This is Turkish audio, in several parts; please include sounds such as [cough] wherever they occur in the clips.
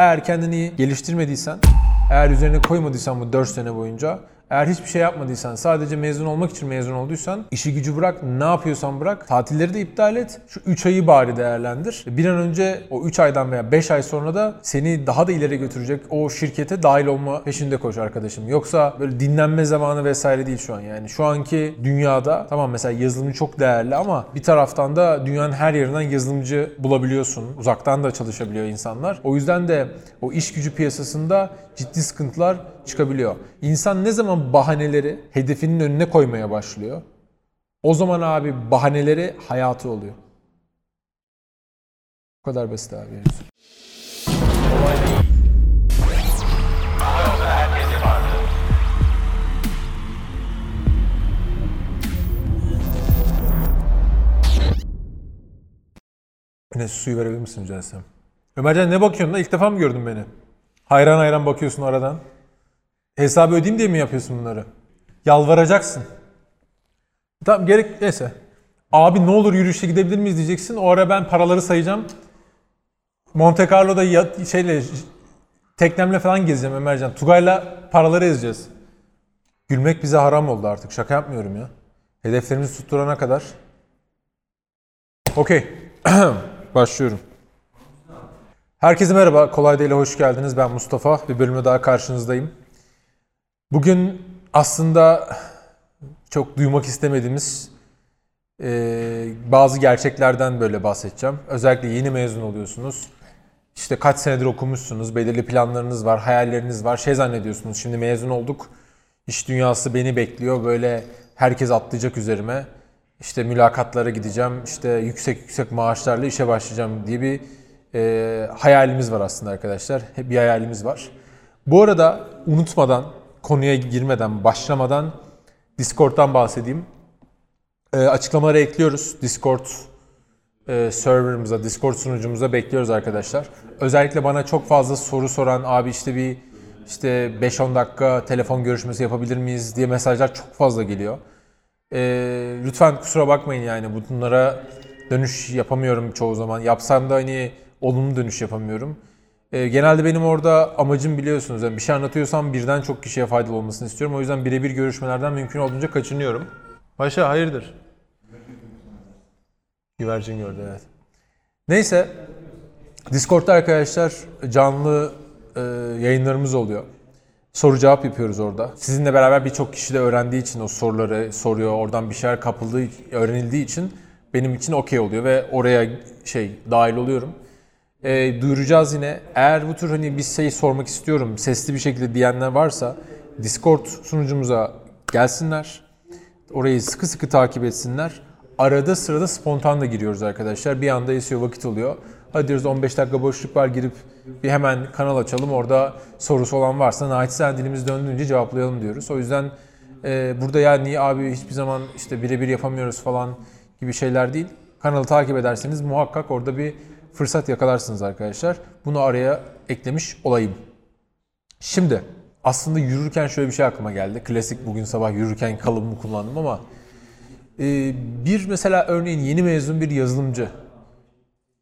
Eğer kendini geliştirmediysen, eğer üzerine koymadıysan bu 4 sene boyunca eğer hiçbir şey yapmadıysan, sadece mezun olmak için mezun olduysan, işi gücü bırak, ne yapıyorsan bırak, tatilleri de iptal et. Şu 3 ayı bari değerlendir. Bir an önce o 3 aydan veya 5 ay sonra da seni daha da ileri götürecek o şirkete dahil olma peşinde koş arkadaşım. Yoksa böyle dinlenme zamanı vesaire değil şu an yani. Şu anki dünyada tamam mesela yazılımcı çok değerli ama bir taraftan da dünyanın her yerinden yazılımcı bulabiliyorsun. Uzaktan da çalışabiliyor insanlar. O yüzden de o iş gücü piyasasında ciddi sıkıntılar çıkabiliyor. İnsan ne zaman bahaneleri hedefinin önüne koymaya başlıyor? O zaman abi bahaneleri hayatı oluyor. Bu kadar basit abi. Yani. Yine suyu verebilir misin rica etsem? Ömercan ne bakıyorsun lan? İlk defa mı gördün beni? Hayran hayran bakıyorsun aradan. Hesabı ödeyeyim diye mi yapıyorsun bunları? Yalvaracaksın. Tamam gerek neyse. Abi ne olur yürüyüşe gidebilir miyiz diyeceksin. O ara ben paraları sayacağım. Monte Carlo'da ya, şeyle teknemle falan gezeceğim Ömercan. Tugay'la paraları ezeceğiz. Gülmek bize haram oldu artık. Şaka yapmıyorum ya. Hedeflerimizi tutturana kadar. Okey. [clears throat] Başlıyorum. Herkese merhaba. Kolay değil hoş geldiniz. Ben Mustafa. Bir bölümde daha karşınızdayım. Bugün aslında çok duymak istemediğimiz e, bazı gerçeklerden böyle bahsedeceğim. Özellikle yeni mezun oluyorsunuz. İşte kaç senedir okumuşsunuz, belirli planlarınız var, hayalleriniz var. Şey zannediyorsunuz, şimdi mezun olduk, iş dünyası beni bekliyor, böyle herkes atlayacak üzerime. İşte mülakatlara gideceğim, işte yüksek yüksek maaşlarla işe başlayacağım diye bir e, hayalimiz var aslında arkadaşlar. Hep bir hayalimiz var. Bu arada unutmadan, konuya girmeden, başlamadan Discord'dan bahsedeyim. E, açıklamalara ekliyoruz. Discord e, serverımıza, Discord sunucumuza bekliyoruz arkadaşlar. Özellikle bana çok fazla soru soran abi işte bir işte 5-10 dakika telefon görüşmesi yapabilir miyiz diye mesajlar çok fazla geliyor. E, lütfen kusura bakmayın yani bunlara dönüş yapamıyorum çoğu zaman. Yapsam da hani olumlu dönüş yapamıyorum. E, genelde benim orada amacım biliyorsunuz yani bir şey anlatıyorsam birden çok kişiye faydalı olmasını istiyorum. O yüzden birebir görüşmelerden mümkün olduğunca kaçınıyorum. Paşa hayırdır? Güvercin gördü evet. Neyse Discord'da arkadaşlar canlı e, yayınlarımız oluyor. Soru cevap yapıyoruz orada. Sizinle beraber birçok kişi de öğrendiği için o soruları soruyor. Oradan bir şeyler kapıldığı, öğrenildiği için benim için okey oluyor ve oraya şey dahil oluyorum. E, duyuracağız yine. Eğer bu tür hani bir şey sormak istiyorum sesli bir şekilde diyenler varsa Discord sunucumuza gelsinler. Orayı sıkı sıkı takip etsinler. Arada sırada spontan da giriyoruz arkadaşlar. Bir anda esiyor vakit oluyor. Hadi diyoruz 15 dakika boşluk var girip bir hemen kanal açalım. Orada sorusu olan varsa naçizane dilimiz döndüğünce cevaplayalım diyoruz. O yüzden e, burada ya niye abi hiçbir zaman işte birebir yapamıyoruz falan gibi şeyler değil. Kanalı takip ederseniz muhakkak orada bir fırsat yakalarsınız arkadaşlar. Bunu araya eklemiş olayım. Şimdi aslında yürürken şöyle bir şey aklıma geldi. Klasik bugün sabah yürürken kalıbımı kullandım ama e, bir mesela örneğin yeni mezun bir yazılımcı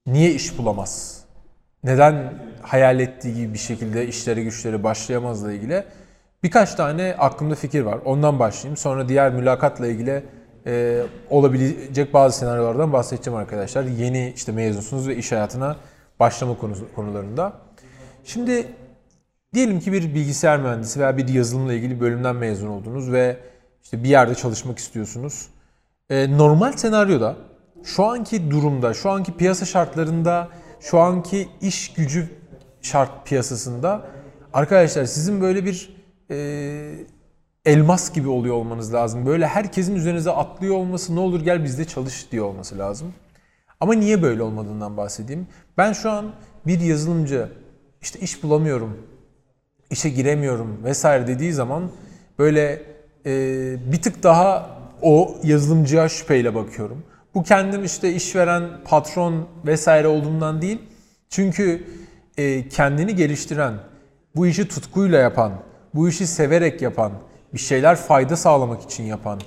niye iş bulamaz? Neden hayal ettiği gibi bir şekilde işleri güçleri başlayamazla ilgili birkaç tane aklımda fikir var. Ondan başlayayım. Sonra diğer mülakatla ilgili e, olabilecek bazı senaryolardan bahsedeceğim arkadaşlar. Yeni işte mezunsunuz ve iş hayatına başlama konu, konularında. Şimdi diyelim ki bir bilgisayar mühendisi veya bir yazılımla ilgili bölümden mezun oldunuz ve işte bir yerde çalışmak istiyorsunuz. E, normal senaryoda şu anki durumda, şu anki piyasa şartlarında, şu anki iş gücü şart piyasasında arkadaşlar sizin böyle bir e, elmas gibi oluyor olmanız lazım. Böyle herkesin üzerinize atlıyor olması ne olur gel bizde çalış diyor olması lazım. Ama niye böyle olmadığından bahsedeyim. Ben şu an bir yazılımcı işte iş bulamıyorum, işe giremiyorum vesaire dediği zaman böyle e, bir tık daha o yazılımcıya şüpheyle bakıyorum. Bu kendim işte işveren, patron vesaire olduğumdan değil. Çünkü e, kendini geliştiren, bu işi tutkuyla yapan, bu işi severek yapan, bir şeyler fayda sağlamak için yapan,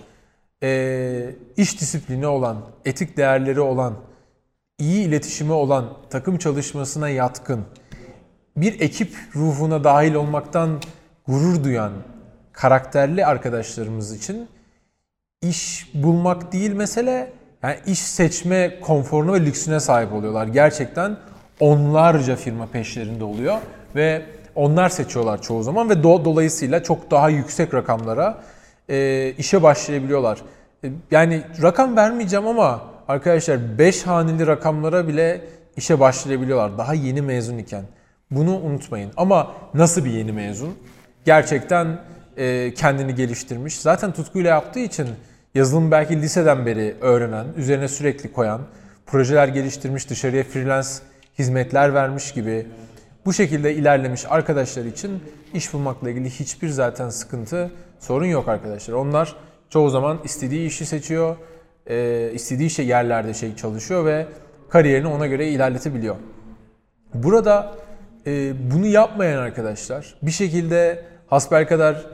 e, iş disiplini olan, etik değerleri olan, iyi iletişimi olan, takım çalışmasına yatkın, bir ekip ruhuna dahil olmaktan gurur duyan karakterli arkadaşlarımız için iş bulmak değil mesele. Yani iş seçme konforuna ve lüksüne sahip oluyorlar. Gerçekten onlarca firma peşlerinde oluyor ve onlar seçiyorlar çoğu zaman ve do- dolayısıyla çok daha yüksek rakamlara e, işe başlayabiliyorlar. E, yani rakam vermeyeceğim ama arkadaşlar 5 haneli rakamlara bile işe başlayabiliyorlar daha yeni mezun iken. Bunu unutmayın. Ama nasıl bir yeni mezun? Gerçekten e, kendini geliştirmiş. Zaten tutkuyla yaptığı için yazılım belki liseden beri öğrenen, üzerine sürekli koyan, projeler geliştirmiş, dışarıya freelance hizmetler vermiş gibi bu şekilde ilerlemiş arkadaşlar için iş bulmakla ilgili hiçbir zaten sıkıntı, sorun yok arkadaşlar. Onlar çoğu zaman istediği işi seçiyor, e, istediği şey yerlerde şey çalışıyor ve kariyerini ona göre ilerletebiliyor. Burada e, bunu yapmayan arkadaşlar bir şekilde hasbelkader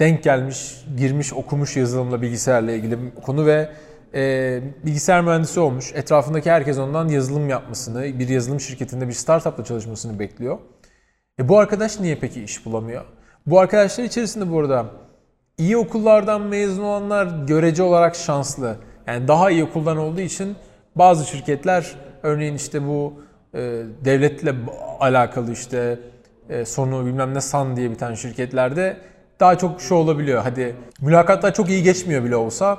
denk gelmiş, girmiş, okumuş yazılımla bilgisayarla ilgili konu ve e, bilgisayar mühendisi olmuş. Etrafındaki herkes ondan yazılım yapmasını, bir yazılım şirketinde bir startupla çalışmasını bekliyor. E, bu arkadaş niye peki iş bulamıyor? Bu arkadaşlar içerisinde bu arada iyi okullardan mezun olanlar görece olarak şanslı. Yani daha iyi okuldan olduğu için bazı şirketler örneğin işte bu e, devletle alakalı işte e, sonu bilmem ne san diye biten şirketlerde daha çok şu olabiliyor. Hadi mülakatlar çok iyi geçmiyor bile olsa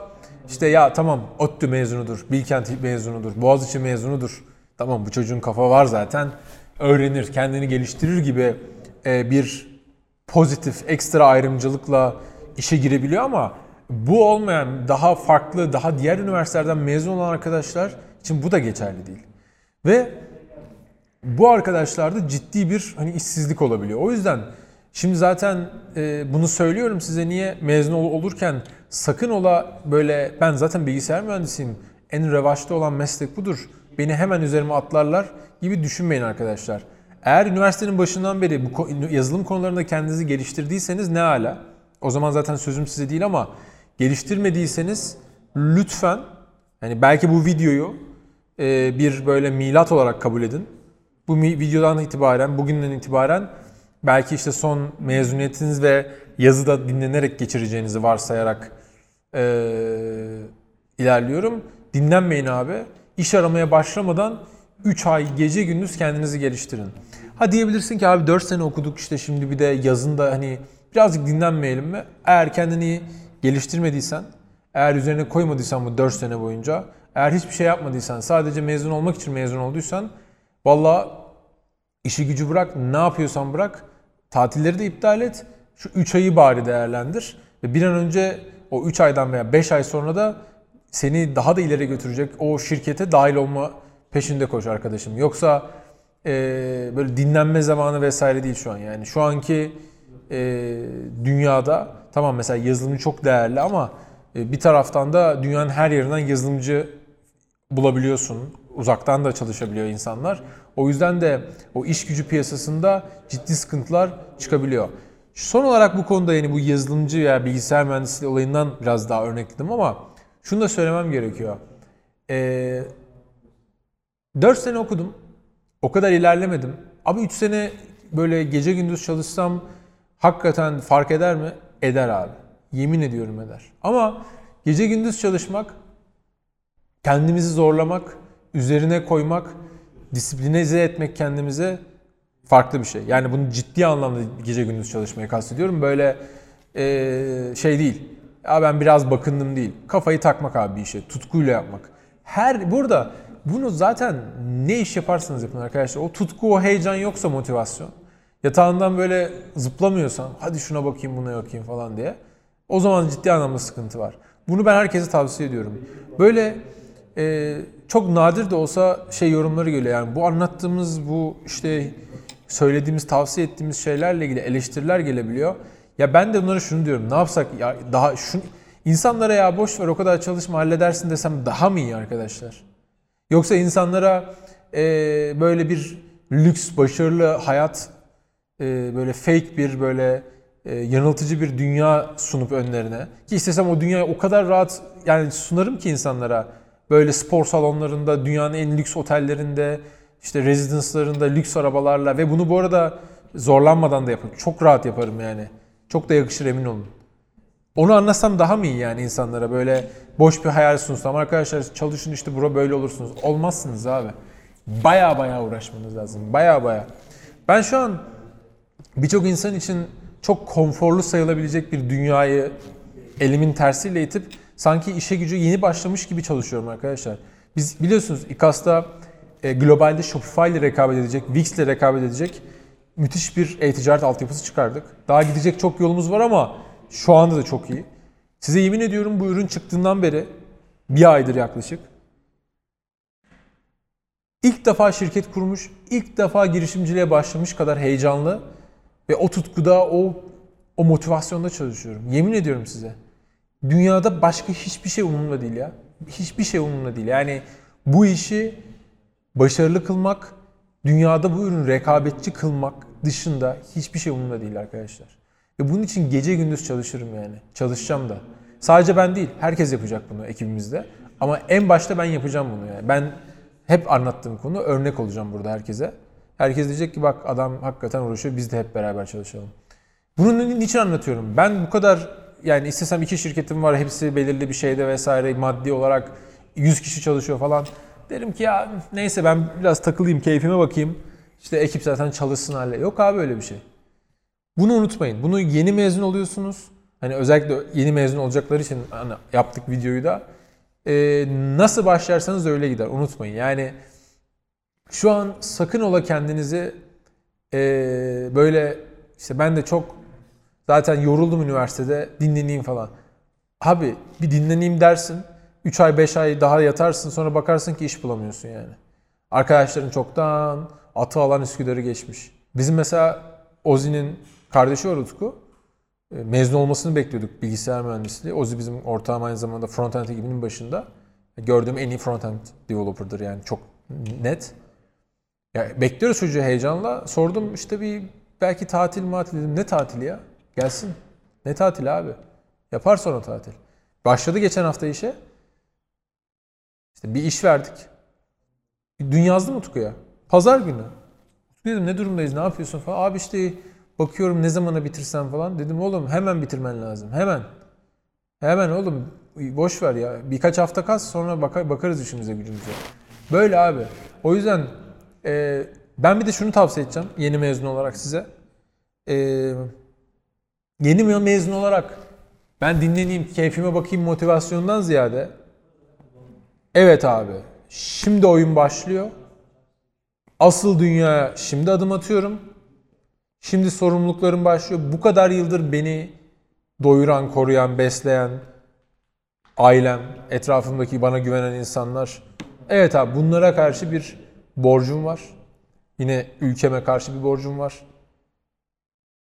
işte ya tamam ODTÜ mezunudur, Bilkent mezunudur, Boğaziçi mezunudur. Tamam bu çocuğun kafa var zaten. Öğrenir, kendini geliştirir gibi e, bir pozitif, ekstra ayrımcılıkla işe girebiliyor ama bu olmayan, daha farklı, daha diğer üniversitelerden mezun olan arkadaşlar için bu da geçerli değil. Ve bu arkadaşlarda ciddi bir hani işsizlik olabiliyor. O yüzden şimdi zaten e, bunu söylüyorum size niye mezun ol- olurken sakın ola böyle ben zaten bilgisayar mühendisiyim. En revaçta olan meslek budur. Beni hemen üzerime atlarlar gibi düşünmeyin arkadaşlar. Eğer üniversitenin başından beri bu yazılım konularında kendinizi geliştirdiyseniz ne ala. O zaman zaten sözüm size değil ama geliştirmediyseniz lütfen yani belki bu videoyu e, bir böyle milat olarak kabul edin. Bu videodan itibaren, bugünden itibaren belki işte son mezuniyetiniz ve yazıda dinlenerek geçireceğinizi varsayarak e, ilerliyorum. Dinlenmeyin abi. İş aramaya başlamadan 3 ay gece gündüz kendinizi geliştirin. Ha diyebilirsin ki abi 4 sene okuduk işte şimdi bir de yazında hani birazcık dinlenmeyelim mi? Eğer kendini geliştirmediysen, eğer üzerine koymadıysan bu 4 sene boyunca, eğer hiçbir şey yapmadıysan, sadece mezun olmak için mezun olduysan, valla işi gücü bırak, ne yapıyorsan bırak, tatilleri de iptal et, şu 3 ayı bari değerlendir ve bir an önce o 3 aydan veya 5 ay sonra da seni daha da ileri götürecek o şirkete dahil olma peşinde koş arkadaşım. Yoksa e, böyle dinlenme zamanı vesaire değil şu an yani. Şu anki e, dünyada tamam mesela yazılımcı çok değerli ama e, bir taraftan da dünyanın her yerinden yazılımcı bulabiliyorsun. Uzaktan da çalışabiliyor insanlar. O yüzden de o iş gücü piyasasında ciddi sıkıntılar çıkabiliyor. Son olarak bu konuda yani bu yazılımcı veya bilgisayar mühendisliği olayından biraz daha örnekledim ama şunu da söylemem gerekiyor. Ee, 4 sene okudum. O kadar ilerlemedim. Abi 3 sene böyle gece gündüz çalışsam hakikaten fark eder mi? Eder abi. Yemin ediyorum eder. Ama gece gündüz çalışmak, kendimizi zorlamak, üzerine koymak, disiplinize etmek kendimize farklı bir şey. Yani bunu ciddi anlamda gece gündüz çalışmayı kastediyorum. Böyle e, şey değil. Ya ben biraz bakındım değil. Kafayı takmak abi bir işe. Tutkuyla yapmak. Her burada bunu zaten ne iş yaparsanız yapın arkadaşlar. O tutku, o heyecan yoksa motivasyon. Yatağından böyle zıplamıyorsan hadi şuna bakayım buna bakayım falan diye. O zaman ciddi anlamda sıkıntı var. Bunu ben herkese tavsiye ediyorum. Böyle e, çok nadir de olsa şey yorumları geliyor. Yani bu anlattığımız bu işte söylediğimiz, tavsiye ettiğimiz şeylerle ilgili eleştiriler gelebiliyor. Ya ben de onlara şunu diyorum. Ne yapsak ya daha şu insanlara ya boş ver o kadar çalışma halledersin desem daha mı iyi arkadaşlar? Yoksa insanlara e, böyle bir lüks, başarılı hayat, e, böyle fake bir böyle e, yanıltıcı bir dünya sunup önlerine ki istesem o dünyayı o kadar rahat yani sunarım ki insanlara böyle spor salonlarında, dünyanın en lüks otellerinde, işte residence'larında lüks arabalarla ve bunu bu arada zorlanmadan da yaparım. Çok rahat yaparım yani. Çok da yakışır emin olun. Onu anlasam daha mı iyi yani insanlara böyle boş bir hayal sunsam. Arkadaşlar çalışın işte bura böyle olursunuz. Olmazsınız abi. Baya baya uğraşmanız lazım. Baya baya. Ben şu an birçok insan için çok konforlu sayılabilecek bir dünyayı elimin tersiyle itip sanki işe gücü yeni başlamış gibi çalışıyorum arkadaşlar. Biz biliyorsunuz İKAS'ta e, globalde Shopify ile rekabet edecek, Wix ile rekabet edecek müthiş bir e-ticaret altyapısı çıkardık. Daha gidecek çok yolumuz var ama şu anda da çok iyi. Size yemin ediyorum bu ürün çıktığından beri bir aydır yaklaşık. İlk defa şirket kurmuş, ilk defa girişimciliğe başlamış kadar heyecanlı ve o tutkuda, o o motivasyonda çalışıyorum. Yemin ediyorum size. Dünyada başka hiçbir şey umurumda değil ya. Hiçbir şey umurumda değil. Yani bu işi başarılı kılmak, dünyada bu ürünü rekabetçi kılmak dışında hiçbir şey umurumda değil arkadaşlar. Ve bunun için gece gündüz çalışırım yani. Çalışacağım da. Sadece ben değil, herkes yapacak bunu ekibimizde. Ama en başta ben yapacağım bunu yani. Ben hep anlattığım konu örnek olacağım burada herkese. Herkes diyecek ki bak adam hakikaten uğraşıyor biz de hep beraber çalışalım. Bunu niçin anlatıyorum? Ben bu kadar yani istesem iki şirketim var hepsi belirli bir şeyde vesaire maddi olarak 100 kişi çalışıyor falan. Derim ki ya neyse ben biraz takılayım keyfime bakayım. İşte ekip zaten çalışsın halle. Yok abi öyle bir şey. Bunu unutmayın. Bunu yeni mezun oluyorsunuz. Hani özellikle yeni mezun olacaklar için hani yaptık videoyu da. Ee, nasıl başlarsanız öyle gider. Unutmayın. Yani şu an sakın ola kendinizi e, böyle işte ben de çok zaten yoruldum üniversitede dinleneyim falan. Abi bir dinleneyim dersin. 3 ay 5 ay daha yatarsın sonra bakarsın ki iş bulamıyorsun yani. Arkadaşların çoktan atı alan Üsküdar'ı geçmiş. Bizim mesela Ozi'nin kardeşi var. E, mezun olmasını bekliyorduk bilgisayar mühendisliği. Ozi bizim ortağım aynı zamanda frontend ekibinin başında. Gördüğüm en iyi frontend developer'dır yani çok net. Ya bekliyoruz çocuğu heyecanla. Sordum işte bir belki tatil matil dedim. Ne tatili ya? Gelsin. Ne tatil abi? Yapar sonra tatil. Başladı geçen hafta işe. İşte bir iş verdik. Dün yazdım Utku'ya. Pazar günü. Utku dedim ne durumdayız, ne yapıyorsun falan. Abi işte bakıyorum ne zamana bitirsem falan. Dedim oğlum hemen bitirmen lazım. Hemen. Hemen oğlum boş ver ya. Birkaç hafta kas sonra bakar, bakarız işimize gücümüze. Böyle abi. O yüzden e, ben bir de şunu tavsiye edeceğim yeni mezun olarak size. E, yeni mezun olarak ben dinleneyim, keyfime bakayım motivasyondan ziyade evet abi şimdi oyun başlıyor. Asıl dünyaya şimdi adım atıyorum. Şimdi sorumluluklarım başlıyor. Bu kadar yıldır beni doyuran, koruyan, besleyen ailem, etrafımdaki bana güvenen insanlar. Evet abi bunlara karşı bir borcum var. Yine ülkeme karşı bir borcum var.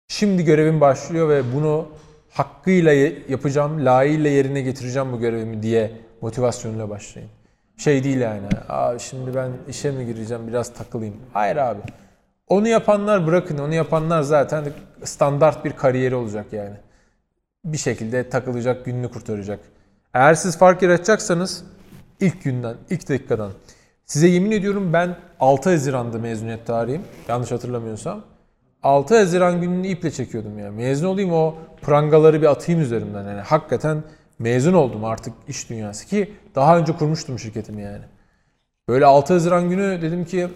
Şimdi görevim başlıyor ve bunu hakkıyla yapacağım, layığıyla yerine getireceğim bu görevimi diye motivasyonuyla başlayın. Şey değil yani, Aa, şimdi ben işe mi gireceğim biraz takılayım. Hayır abi. Onu yapanlar bırakın, onu yapanlar zaten standart bir kariyeri olacak yani. Bir şekilde takılacak, gününü kurtaracak. Eğer siz fark yaratacaksanız ilk günden, ilk dakikadan. Size yemin ediyorum ben 6 Haziran'da mezuniyet tarihim. Yanlış hatırlamıyorsam. 6 Haziran gününü iple çekiyordum ya. Mezun olayım o prangaları bir atayım üzerimden. Yani hakikaten mezun oldum artık iş dünyası ki daha önce kurmuştum şirketimi yani. Böyle 6 Haziran günü dedim ki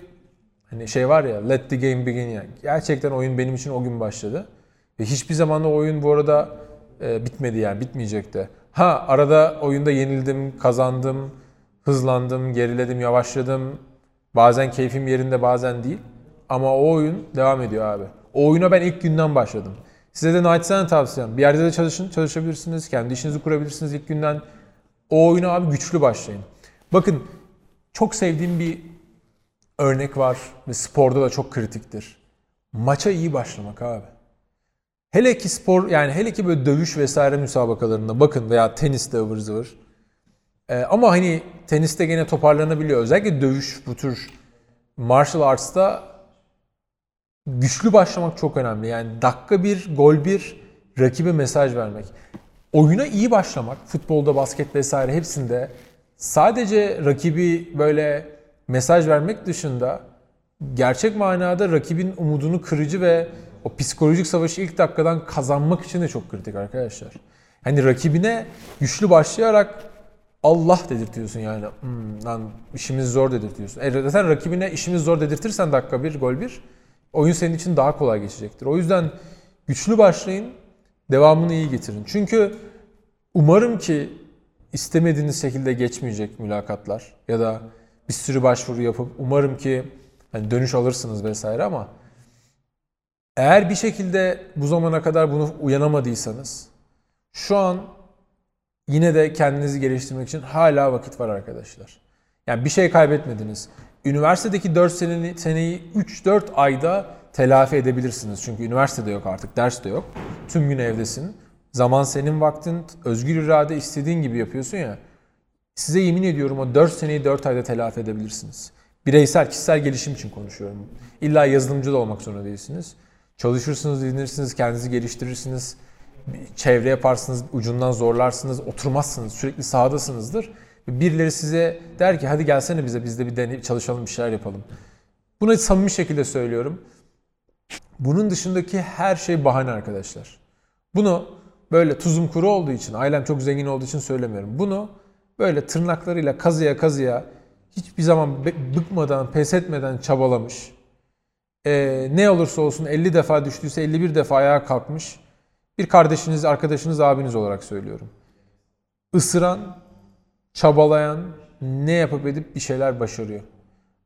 hani şey var ya let the game begin yani. Gerçekten oyun benim için o gün başladı. Ve hiçbir zaman o oyun bu arada e, bitmedi yani bitmeyecek de. Ha arada oyunda yenildim, kazandım, hızlandım, geriledim, yavaşladım. Bazen keyfim yerinde bazen değil. Ama o oyun devam ediyor abi. O oyuna ben ilk günden başladım. Size de naçizane tavsiyem. Bir yerde de çalışın, çalışabilirsiniz. Kendi işinizi kurabilirsiniz ilk günden. O oyuna abi güçlü başlayın. Bakın çok sevdiğim bir örnek var ve sporda da çok kritiktir. Maça iyi başlamak abi. Hele ki spor yani hele ki böyle dövüş vesaire müsabakalarında bakın veya teniste ıvır zıvır. Ee, ama hani teniste gene toparlanabiliyor. Özellikle dövüş bu tür martial arts'ta güçlü başlamak çok önemli. Yani dakika bir, gol bir rakibe mesaj vermek. Oyuna iyi başlamak, futbolda, basket vesaire hepsinde sadece rakibi böyle mesaj vermek dışında gerçek manada rakibin umudunu kırıcı ve o psikolojik savaşı ilk dakikadan kazanmak için de çok kritik arkadaşlar. Hani rakibine güçlü başlayarak Allah dedirtiyorsun yani. Hmm, lan işimiz zor dedirtiyorsun. E zaten rakibine işimiz zor dedirtirsen dakika bir, gol bir, oyun senin için daha kolay geçecektir. O yüzden güçlü başlayın, devamını iyi getirin. Çünkü umarım ki istemediğiniz şekilde geçmeyecek mülakatlar ya da bir sürü başvuru yapıp umarım ki hani dönüş alırsınız vesaire ama eğer bir şekilde bu zamana kadar bunu uyanamadıysanız şu an yine de kendinizi geliştirmek için hala vakit var arkadaşlar. Yani bir şey kaybetmediniz. Üniversitedeki 4 seneni, seneyi 3-4 ayda telafi edebilirsiniz. Çünkü üniversitede yok artık, ders de yok. Tüm gün evdesin. Zaman senin vaktin, özgür irade istediğin gibi yapıyorsun ya. Size yemin ediyorum o 4 seneyi 4 ayda telafi edebilirsiniz. Bireysel, kişisel gelişim için konuşuyorum. İlla yazılımcı da olmak zorunda değilsiniz. Çalışırsınız, dinlenirsiniz, kendinizi geliştirirsiniz. Çevre yaparsınız, ucundan zorlarsınız, oturmazsınız, sürekli sahadasınızdır. Birileri size der ki hadi gelsene bize, biz de bir deney, çalışalım, bir şeyler yapalım. Bunu samimi şekilde söylüyorum. Bunun dışındaki her şey bahane arkadaşlar. Bunu böyle tuzum kuru olduğu için, ailem çok zengin olduğu için söylemiyorum. Bunu böyle tırnaklarıyla kazıya kazıya hiçbir zaman bıkmadan, pes etmeden çabalamış. Ee, ne olursa olsun 50 defa düştüyse 51 defa ayağa kalkmış. Bir kardeşiniz, arkadaşınız, abiniz olarak söylüyorum. Isıran, çabalayan, ne yapıp edip bir şeyler başarıyor.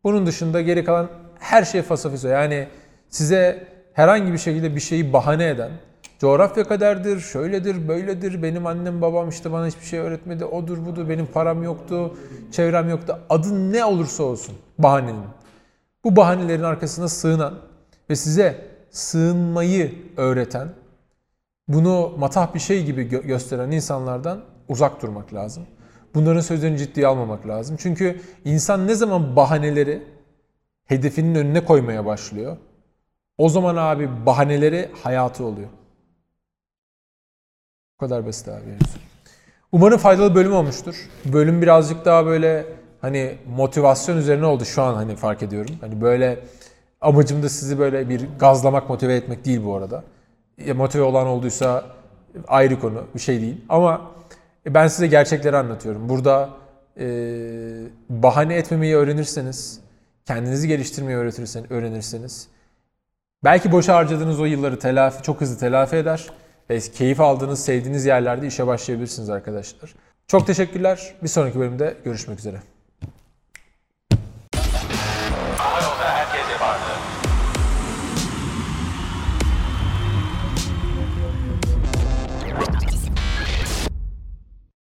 Bunun dışında geri kalan her şey fasafiso. Yani size herhangi bir şekilde bir şeyi bahane eden, coğrafya kaderdir, şöyledir, böyledir, benim annem babam işte bana hiçbir şey öğretmedi, odur budur, benim param yoktu, çevrem yoktu. Adı ne olursa olsun bahanenin. Bu bahanelerin arkasına sığınan ve size sığınmayı öğreten, bunu matah bir şey gibi gö- gösteren insanlardan uzak durmak lazım. Bunların sözlerini ciddiye almamak lazım. Çünkü insan ne zaman bahaneleri hedefinin önüne koymaya başlıyor, o zaman abi bahaneleri hayatı oluyor. Bu kadar basit abi. Umarım faydalı bölüm olmuştur. Bölüm birazcık daha böyle hani motivasyon üzerine oldu şu an hani fark ediyorum. Hani böyle amacım da sizi böyle bir gazlamak, motive etmek değil bu arada. Ya motive olan olduysa ayrı konu, bir şey değil. Ama ben size gerçekleri anlatıyorum. Burada e, bahane etmemeyi öğrenirseniz, kendinizi geliştirmeyi öğretirseniz, öğrenirseniz, belki boşa harcadığınız o yılları telafi, çok hızlı telafi eder ve keyif aldığınız, sevdiğiniz yerlerde işe başlayabilirsiniz arkadaşlar. Çok teşekkürler. Bir sonraki bölümde görüşmek üzere.